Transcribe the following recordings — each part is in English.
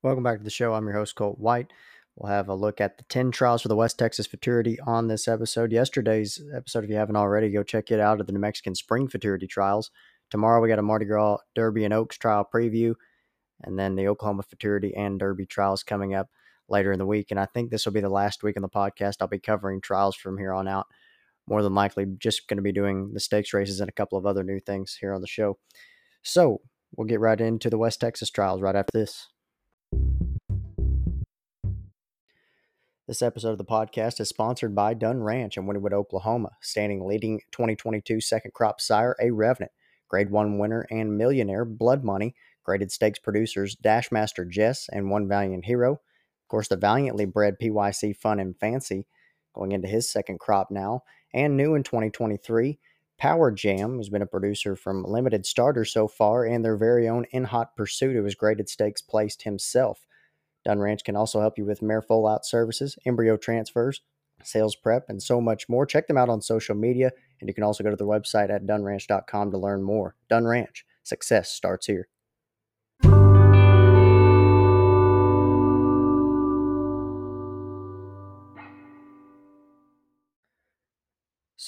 Welcome back to the show. I'm your host, Colt White. We'll have a look at the 10 trials for the West Texas Futurity on this episode. Yesterday's episode, if you haven't already, go check it out of the New Mexican Spring Futurity Trials. Tomorrow, we got a Mardi Gras Derby and Oaks trial preview, and then the Oklahoma Futurity and Derby trials coming up later in the week. And I think this will be the last week on the podcast. I'll be covering trials from here on out. More than likely, just going to be doing the stakes races and a couple of other new things here on the show. So, we'll get right into the West Texas trials right after this. This episode of the podcast is sponsored by Dunn Ranch in Wynnewood, Oklahoma, standing leading 2022 second crop sire A Revenant, grade one winner and millionaire Blood Money, graded stakes producers Dashmaster Jess and One Valiant Hero. Of course, the valiantly bred PYC Fun and Fancy going into his second crop now, and new in 2023. Power Jam has been a producer from limited starters so far, and their very own In Hot Pursuit, who has graded stakes placed himself. Dunn Ranch can also help you with mare foal out services, embryo transfers, sales prep, and so much more. Check them out on social media, and you can also go to their website at dunnranch.com to learn more. Dunn Ranch, success starts here.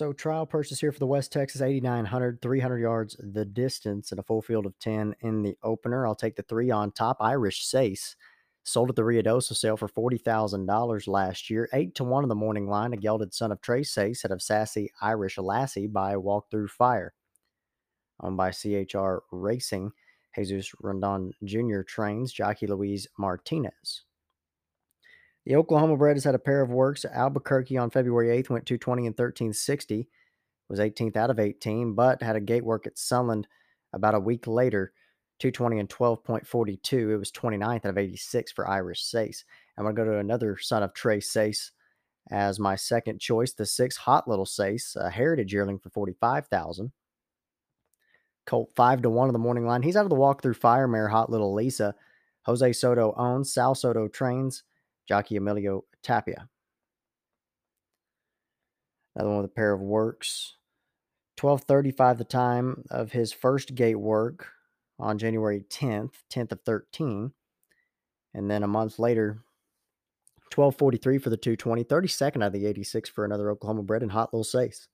So trial purchase here for the West Texas 8900, 300 yards the distance and a full field of 10 in the opener. I'll take the three on top, Irish Sace. Sold at the Ruidoso sale for $40,000 last year. 8 to 1 in the morning line, a gelded son of Tres Seis out of Sassy Irish Lassie by Walk Through Fire. Owned by CHR Racing, Jesus Rondon Jr. trains Jockey Luis Martinez. The Oklahoma bred has had a pair of works. Albuquerque on February 8th went 220 and 1360, was 18th out of 18, but had a gate work at Sunland about a week later 220 and 12.42. It was 29th out of 86 for Irish Sace. I'm going to go to another son of Tres Seis as my second choice, the six Hot Little Sace, a heritage yearling for 45,000. Colt 5 to 1 in the morning line. He's out of the walk through Fire Mare Hot Little Lisa. Jose Soto owns, Sal Soto trains, Jockey Emilio Tapia. Another one with a pair of works. 1235 the time of his first gate work on January 10th, 10th of 13. And then a month later, 1243 for the 220, 32nd out of the 86 for another Oklahoma bred and Hot Little Sace.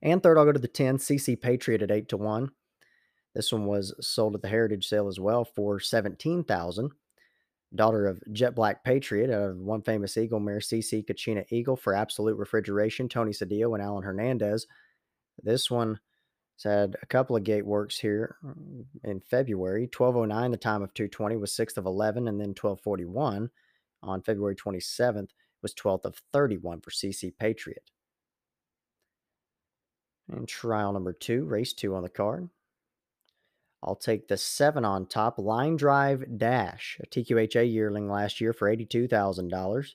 And third, I'll go to the 10, CC Patriot at 8 to 1. This one was sold at the Heritage sale as well for 17000 Daughter of Jet Black Patriot out of one famous Eagle mare, CC Kachina Eagle for absolute refrigeration, Tony Cedillo and Alan Hernandez. This one had a couple of gate works here mm, in February. 1209, the time of 220 was 6th of 11, and then 1241 on February 27th was 12th of 31 for CC Patriot. And trial number two, race two on the card. I'll take the seven on top, Line Drive Dash, a TQHA yearling last year for $82,000.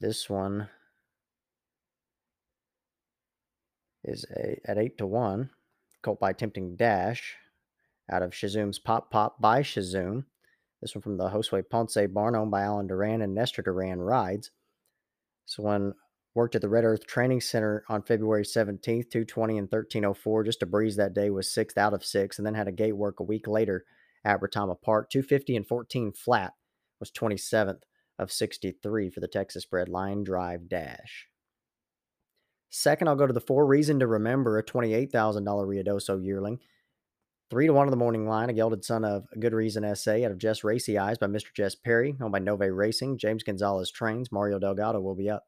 This one is a, at 8 to 1. Colt by Tempting Dash out of Shazoom's Pop Pop by Shazoom. This one from the Josue Ponce barn owned by Alan Duran and Nestor Duran rides. This one worked at the Red Earth Training Center on February 17th, 220 and 1304. Just a breeze that day was sixth out of six, and then had a gate work a week later at Retama Park. 250 and 14 flat was 27th of 63 for the Texas bred line drive dash. Second, I'll go to the four reason to remember a $28,000 Ruidoso yearling. Three to one in the morning line, a gelded son of a good reason SA out of Jess Racy Eyes by Mr. Jess Perry, owned by Nove Racing. James Gonzalez trains. Mario Delgado will be up.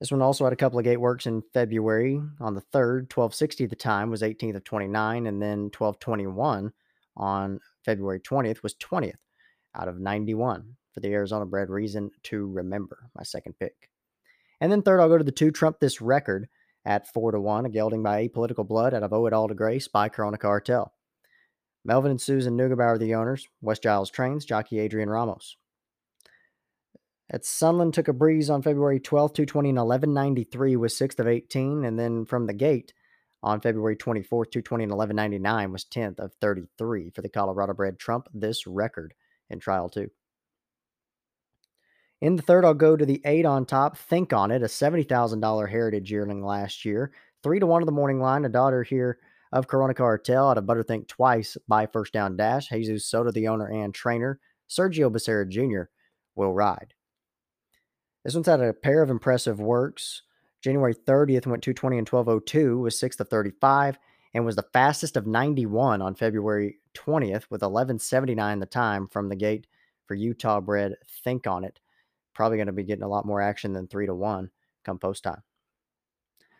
This one also had a couple of gate works in February on the 3rd. 1260 at the time was 18th of 29, and then 1221 on February 20th was 20th out of 91 for the Arizona bred reason to remember. My second pick. And then third, I'll go to the two Trump This Record at four to one, a gelding by Apolitical Blood out of Owe It All to Grace by Corona Cartel. Melvin and Susan Neugebauer the owners. West Giles trains, jockey Adrian Ramos. At Sunland took a breeze on February 12th, 220 and 1193 was 6th of 18. And then from the gate on February 24th, 220 and 1199 was 10th of 33 for the Colorado bred Trump this record in trial two. In the third, I'll go to the eight on top. Think on it, a $70,000 heritage yearling last year. Three to one of the morning line, a daughter here of Corona Cartel out of Butterthink twice by first down dash. Jesus Soto, the owner and trainer. Sergio Becerra Jr. will ride. This one's had a pair of impressive works. January 30th went 220 and 1202, was sixth of 35, and was the fastest of 91 on February 20th with 1179 the time from the gate for Utah bred Think on it. Probably going to be getting a lot more action than 3 to 1 come post time.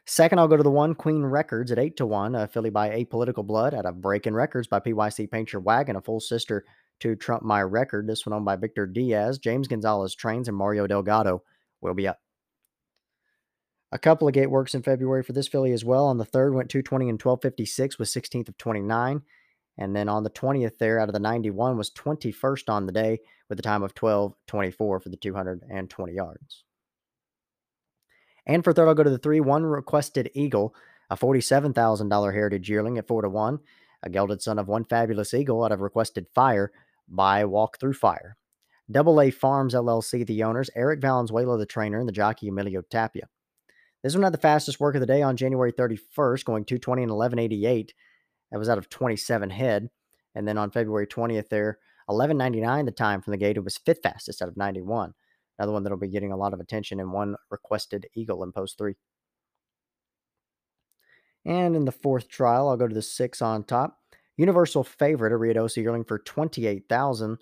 Second, I'll go to the one Queen Records at 8 to 1, uh, a filly by Apolitical Blood out of Breaking Records by PYC Paint Your Wagon, a full sister to Trump My Record. This one owned by Victor Diaz, James Gonzalez Trains, and Mario Delgado will be up. A couple of gate works in February for this filly as well. On the third, went 220 and 1256, was 16th of 29. And then on the 20th, there out of the 91, was 21st on the day with a time of 12.24 for the 220 yards. And for third, I'll go to the 3 1 Requested Eagle, a $47,000 heritage yearling at 4 to 1, a gelded son of one fabulous eagle out of Requested Fire by Walk Through Fire. Double A Farms LLC, the owners, Eric Valenzuela, the trainer, and the jockey Emilio Tapia. This one had the fastest work of the day on January 31st, going 220 and 1188. That was out of 27 head. And then on February 20th, there, 1199 the time from the gate. It was fifth fastest out of 91. Another one that'll be getting a lot of attention and one requested eagle in post three. And in the fourth trial, I'll go to the six on top. Universal favorite, a Ruidoso yearling for 28000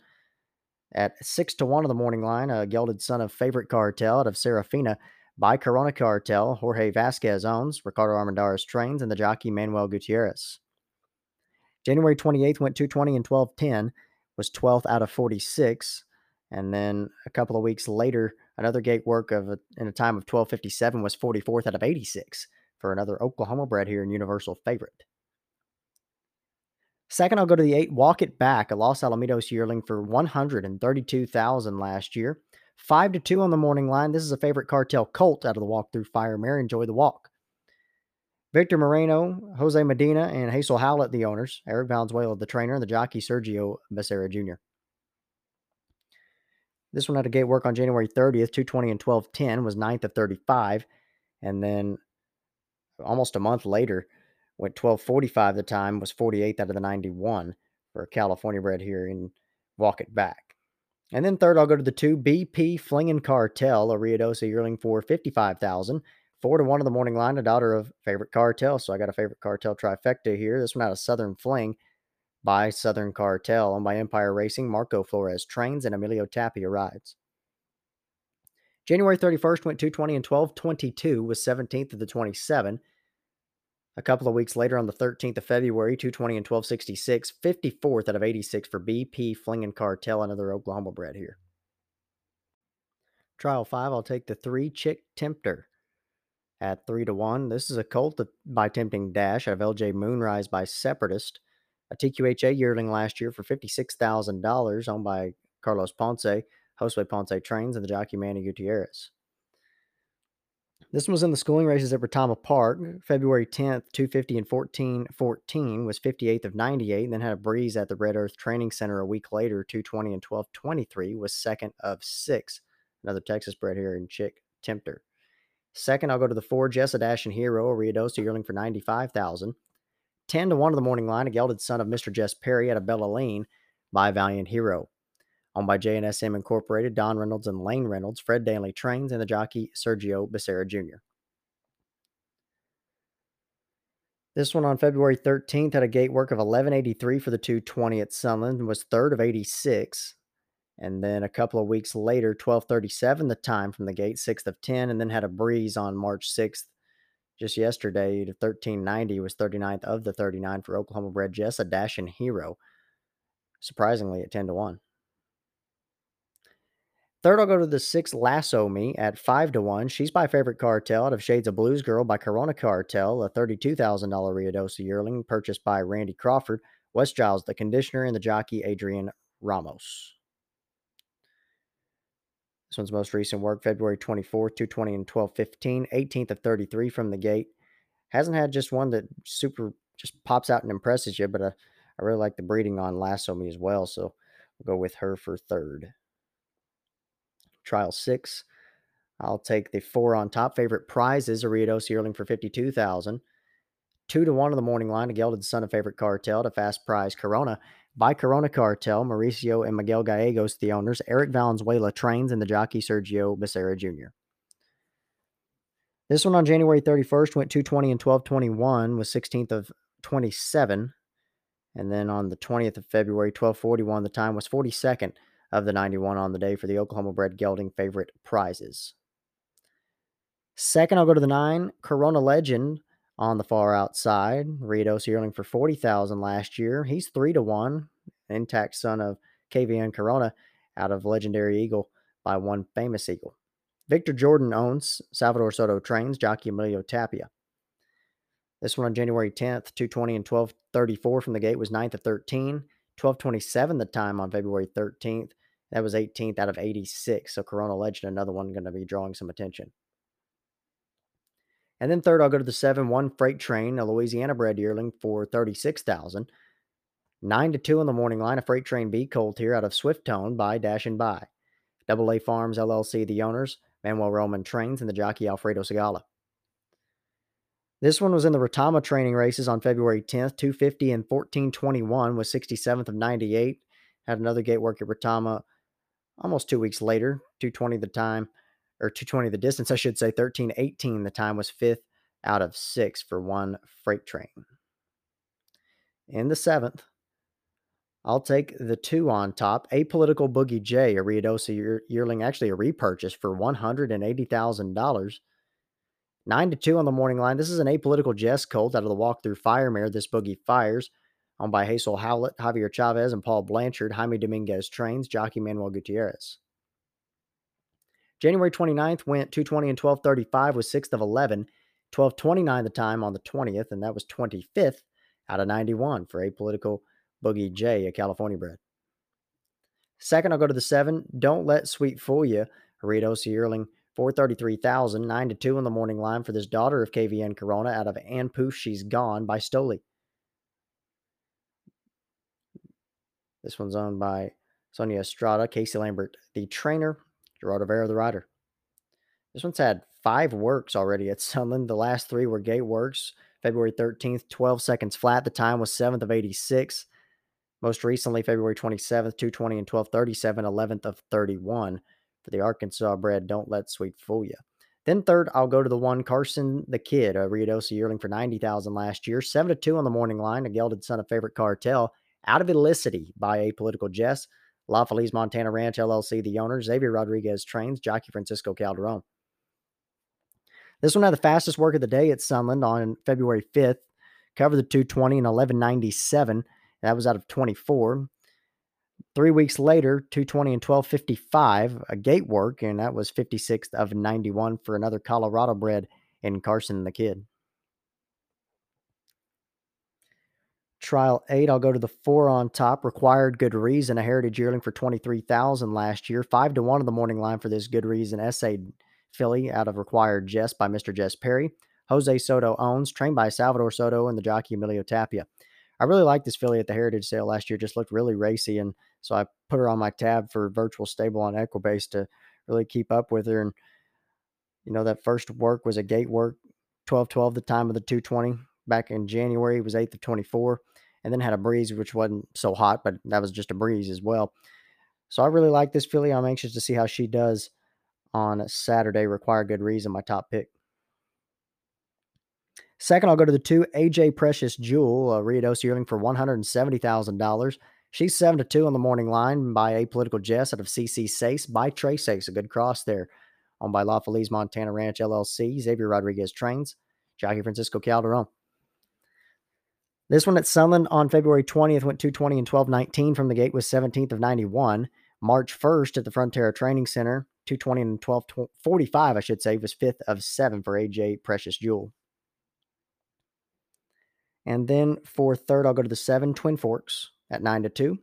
at six to one of the morning line. A gelded son of favorite cartel out of Serafina by Corona Cartel, Jorge Vasquez owns, Ricardo Armendariz trains, and the jockey Manuel Gutierrez. January 28th went 220 and 1210, was 12th out of 46. And then a couple of weeks later, another gate work of a, in a time of 1257 was 44th out of 86 for another Oklahoma bred here in Universal favorite. Second, I'll go to the eight Walk It Back, a Los Alamitos yearling for 132,000 last year. Five to two on the morning line. This is a favorite cartel Colt out of the walk through fire mare. Enjoy the walk. Victor Moreno, Jose Medina, and Hazel Howlett, the owners. Eric Valenzuela, the trainer, and the jockey Sergio Becerra Jr. This one had a gate work on January 30th, 220 and 1210, was ninth of 35. And then almost a month later, went 1245 the time, was 48th out of the 91 for California bred here in Walk It Back. And then third, I'll go to the two BP Flinging Cartel, a Ruidoso yearling for 55000 Four to one of the morning line, a daughter of favorite cartel. So I got a favorite cartel trifecta here. This one out of Southern Fling by Southern Cartel, owned by Empire Racing. Marco Flores trains and Emilio Tapia rides. January 31st went 220 and 1222 was 17th of the 27. A couple of weeks later, on the 13th of February, 220 and 1266, 54th out of 86 for BP Flinging Cartel, another Oklahoma bred here. Trial five, I'll take the three Chick Tempter at three to one. This is a colt by Tempting Dash out of LJ Moonrise by Separatist, a TQHA yearling last year for $56,000, owned by Carlos Ponce, Josue Ponce Trains, and the jockey Manny Gutierrez. This was in the schooling races at Retama Park, February 10th, 250 and 14 14 was 58th of 98, and then had a breeze at the Red Earth Training Center a week later, 220 and 1223 was second of six. Another Texas bred here in Chick Tempter. Second, I'll go to the four Jessa Dash and Hero, a Ruidoso yearling for 95,000. 10 to 1 of the morning line, a gelded son of Mr. Jess Perry at a Bella Lane by Valiant Hero owned by JNSM Incorporated, Don Reynolds and Lane Reynolds, Fred Danley trains, and the jockey Sergio Becerra Jr. This one on February 13th had a gate work of 1183 for the 220 at Sunland and was third of 86. And then a couple of weeks later, 1237 the time from the gate, sixth of 10, and then had a breeze on March 6th. Just yesterday to 1390 was 39th of the 39 for Oklahoma bred Jess, a dash and hero. Surprisingly at 10 to 1. Third, I'll go to the six Lasso Me at five to one. She's my favorite cartel out of Shades of Blues Girl by Corona Cartel, a $32,000 Ruidoso yearling purchased by Randy Crawford, West Giles, the conditioner, and the jockey Adrian Ramos. This one's most recent work, February 24th, 220 and 1215, 18th of 33 from the gate. Hasn't had just one that super just pops out and impresses you, but uh, I really like the breeding on Lasso Me as well, so we'll go with her for third trial six. I'll take the four on top. Favorite prizes, a Ruidoso yearling for 52000 Two to one on the morning line, a gelded son of favorite cartel to fast prize Corona. By Corona Cartel, Mauricio and Miguel Gallegos, the owners, Eric Valenzuela trains, and the jockey Sergio Becerra Jr. This one on January 31st went 220 and 1221, was 16th of 27. And then on the 20th of February, 1241, the time was 42nd of the 91 on the day for the Oklahoma bred gelding favorite prizes. Second, I'll go to the nine, Corona Legend on the far outside. Ritos yearling for 40,000 last year. He's three to one, intact son of KVN Corona out of Legendary Eagle by one famous Eagle. Victor Jordan owns Salvador Soto trains, jockey Emilio Tapia. This one on January 10th, 220 and 1234 from the gate was 9th of 13. 1227 the time on February 13th. That was 18th out of 86. So Corona Legend, another one going to be drawing some attention. And then third, I'll go to the 7 1 Freight Train, a Louisiana bred yearling for 36000 9 to 2 in the morning line, a Freight Train B colt here out of Swift Tone by Dash and By. Double A Farms LLC, the owners, Manuel Roman trains, and the jockey Alfredo Segala. This one was in the Retama training races on February 10th, 250 and 1421 was 67th of 98. Had another gate work at Retama almost two weeks later, 220 the time, or 220 the distance, I should say, 1318 the time was fifth out of six for one freight train. In the seventh, I'll take the two on top. Apolitical Boogie J, a Ruidoso yearling, actually a repurchase for $180,000. Nine to two on the morning line. This is an apolitical Jess Colt out of the walkthrough Firemare. This boogie fires. Owned by Hazel Howlett, Javier Chavez, and Paul Blanchard. Jaime Dominguez trains. Jockey Manuel Gutierrez. January 29th went 220 and 1235 was 6th of 11. 1229 the time on the 20th, and that was 25th out of 91 for apolitical Boogie J, a California bred. Second, I'll go to the seven. Don't let Sweet Fool You. Ritos Yearling 433,000, 9 to 2 in the morning line for this daughter of KVN Corona out of Poof, She's Gone by Stoli. This one's owned by Sonia Estrada, Casey Lambert, the trainer, Gerardo Vera, the rider. This one's had five works already at Sunland. The last three were gate works. February 13th, 12 seconds flat. The time was 7th of 86. Most recently, February 27th, 220 and 1237, 11th of 31 for the Arkansas bred. Don't let sweet fool you. Then third, I'll go to the one Carson the Kid, uh, a Ruidoso yearling for 90,000 last year. 7 to 2 on the morning line, a gelded son of favorite cartel. Out of Illicity by Apolitical Jess. La Feliz Montana Ranch LLC, the owner. Xavier Rodriguez trains. Jockey Francisco Calderon. This one had the fastest work of the day at Sunland on February 5th. Covered the 220 and 1197. That was out of 24. Three weeks later, 220 and 1255, a gate work, and that was 56th of 91 for another Colorado bred in Carson the Kid. Trial eight, I'll go to the four on top. Required good reason, a heritage yearling for 23,000 last year. Five to one in the morning line for this good reason SA filly out of required Jess by Mr. Jess Perry. Jose Soto owns, trained by Salvador Soto and the jockey Emilio Tapia. I really liked this filly at the Heritage Sale last year. Just looked really racy, and so I put her on my tab for virtual stable on Equibase to really keep up with her. And you know that first work was a gate work, 12-12 the time of the 220 back in January. Was 8th of 24, and then had a breeze which wasn't so hot, but that was just a breeze as well. So I really like this filly. I'm anxious to see how she does on Saturday. Require good reason, my top pick. Second, I'll go to the two AJ Precious Jewel, uh, a Ruidoso yearling for $170,000. She's 7 to 2 on the morning line by Apolitical Jess out of CC Sace by Tres Seis. A good cross there. Owned by La Feliz Montana Ranch LLC. Xavier Rodriguez trains. Jockey Francisco Calderon. This one at Sunland on February 20th went 220 and 1219 from the gate was 17th of 91. March 1st at the Frontera Training Center, 220 and 1245, I should say, was 5th of 7 for AJ Precious Jewel. And then for third, I'll go to the seven Twin Forks at nine to two.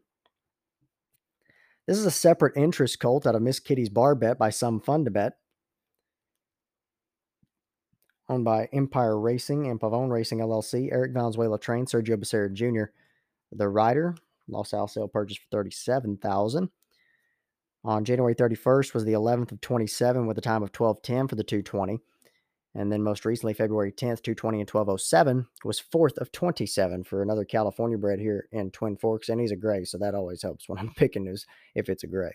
This is a separate interest colt out of Miss Kitty's Bar Bet by Some Fun to Bet. Owned by Empire Racing and Pavone Racing LLC. Eric Valenzuela trained Sergio Becerra Jr. The rider, Los Al sale purchase for 37000 On January 31st was the 11th of 27 with a time of 12:10 for the 220. And then most recently, February 10th, 220 and 1207 was fourth of 27 for another California bred here in Twin Forks. And he's a gray, so that always helps when I'm picking news if it's a gray.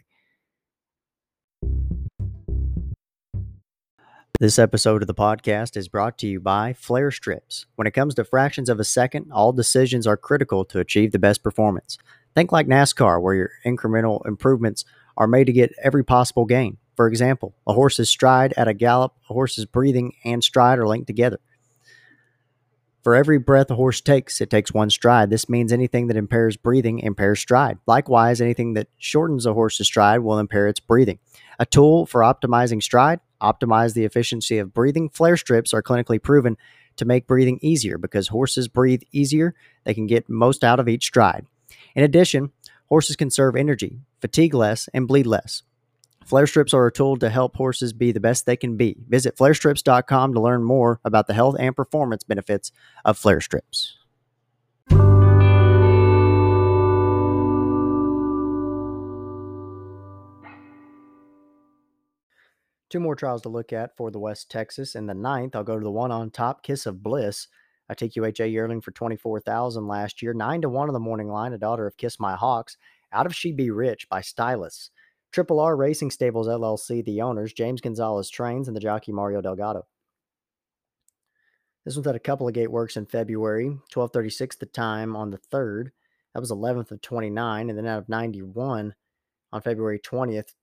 This episode of the podcast is brought to you by Flare Strips. When it comes to fractions of a second, all decisions are critical to achieve the best performance. Think like NASCAR, where your incremental improvements are made to get every possible gain. For example, a horse's stride at a gallop, a horse's breathing and stride are linked together. For every breath a horse takes, it takes one stride. This means anything that impairs breathing impairs stride. Likewise, anything that shortens a horse's stride will impair its breathing. A tool for optimizing stride optimize the efficiency of breathing. Flare strips are clinically proven to make breathing easier because horses breathe easier. They can get most out of each stride. In addition, horses conserve energy, fatigue less, and bleed less. Flare strips are a tool to help horses be the best they can be. Visit flarestrips.com to learn more about the health and performance benefits of flare strips. Two more trials to look at for the West Texas. In the ninth, I'll go to the one on top, Kiss of Bliss, I take UHA yearling for 24000 last year. 9 to 1 on the morning line, a daughter of Kiss My Hawks, out of She Be Rich by Stylus. Triple R Racing Stables LLC, the owners, James Gonzalez Trains, and the jockey Mario Delgado. This one's had a couple of gate works in February, 1236 the time on the 3rd. That was 11th of 29, and then out of 91 on February 20th,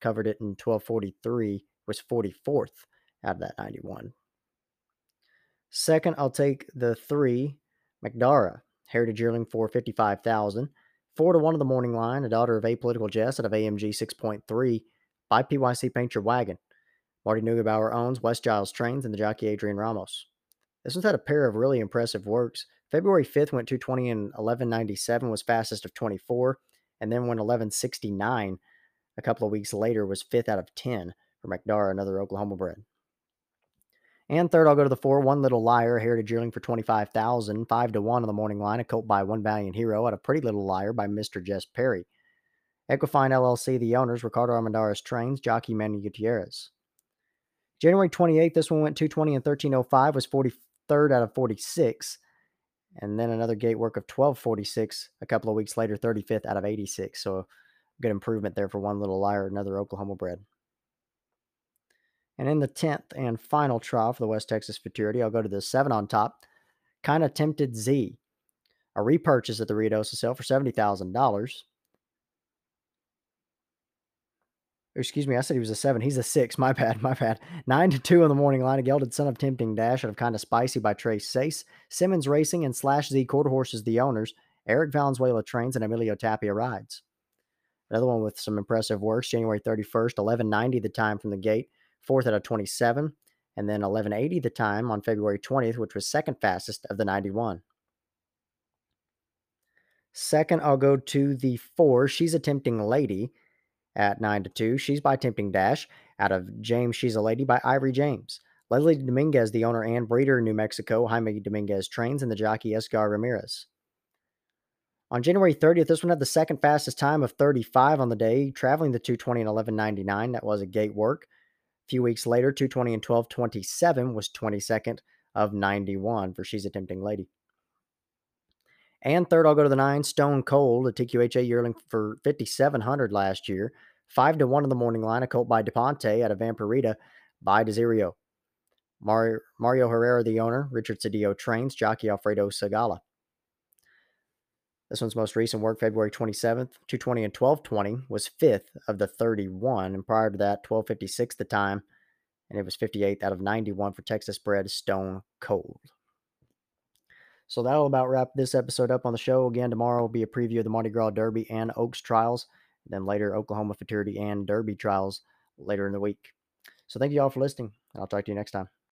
covered it in 1243 was 44th out of that 91. Second, I'll take the three McDara Heritage Yearling for 55,000. Four to one of the morning line, a daughter of Apolitical Jess out of AMG 6.3 by PYC Paint Your Wagon. Marty Neugebauer owns West Giles Trains and the jockey Adrian Ramos. This one's had a pair of really impressive works. February 5th went 220 and 1197 was fastest of 24, and then went 1169 a couple of weeks later was fifth out of 10 for McDara, another Oklahoma bred. And third, I'll go to the four, One Little Liar, Heritage Yearling for 25000 Five to one on the morning line, a colt by One Valiant Hero at a Pretty Little Liar by Mr. Jess Perry. Equifine LLC, the owners, Ricardo Armendariz Trains, jockey Manny Gutierrez. January 28th, this one went 220 and 1305, was 43rd out of 46. And then another gate work of 1246 a couple of weeks later, 35th out of 86. So good improvement there for One Little Liar, another Oklahoma bred. And in the 10th and final trial for the West Texas Futurity, I'll go to the seven on top. Kind of tempted Z. A repurchase at the Ruidoso sale for $70,000. Excuse me, I said he was a seven. He's a six. My bad, my bad. Nine to two in the morning line. A gelded son of Tempting Dash out of Kind of Spicy by Tres Seis. Simmons Racing and Slash Z Quarter Horses, the owners. Eric Valenzuela trains and Emilio Tapia rides. Another one with some impressive works. January 31st, 1190 the time from the gate fourth out of 27, and then 1180 the time on February 20th, which was second fastest of the 91. Second, I'll go to the four. She's a tempting lady at nine to two. She's by Tempting Dash out of James. She's a lady by Ivory James. Leslie Dominguez, the owner and breeder in New Mexico. Jaime Dominguez trains and the jockey Esgar Ramirez. On January 30th, this one had the second fastest time of 35 on the day, traveling the 220 and 1199. That was a gate work few weeks later, 220 and 1227 was 22nd of 91 for She's a Tempting Lady. And third, I'll go to the nine, Stone Cold, a TQHA yearling for 5,700 last year. Five to one in the morning line, a colt by DePonte at a Vampirita by Desirio. Mario, Mario Herrera, the owner, Richard Cedillo trains, jockey Alfredo Segala. This one's most recent work, February 27th, 220 and 1220, was fifth of the 31. And prior to that, 1256 the time. And it was 58th out of 91 for Texas bred Stone Cold. So that'll about wrap this episode up on the show. Again, tomorrow will be a preview of the Mardi Gras Derby and Oaks trials. Then later, Oklahoma Futurity and Derby trials later in the week. So thank you all for listening. And I'll talk to you next time.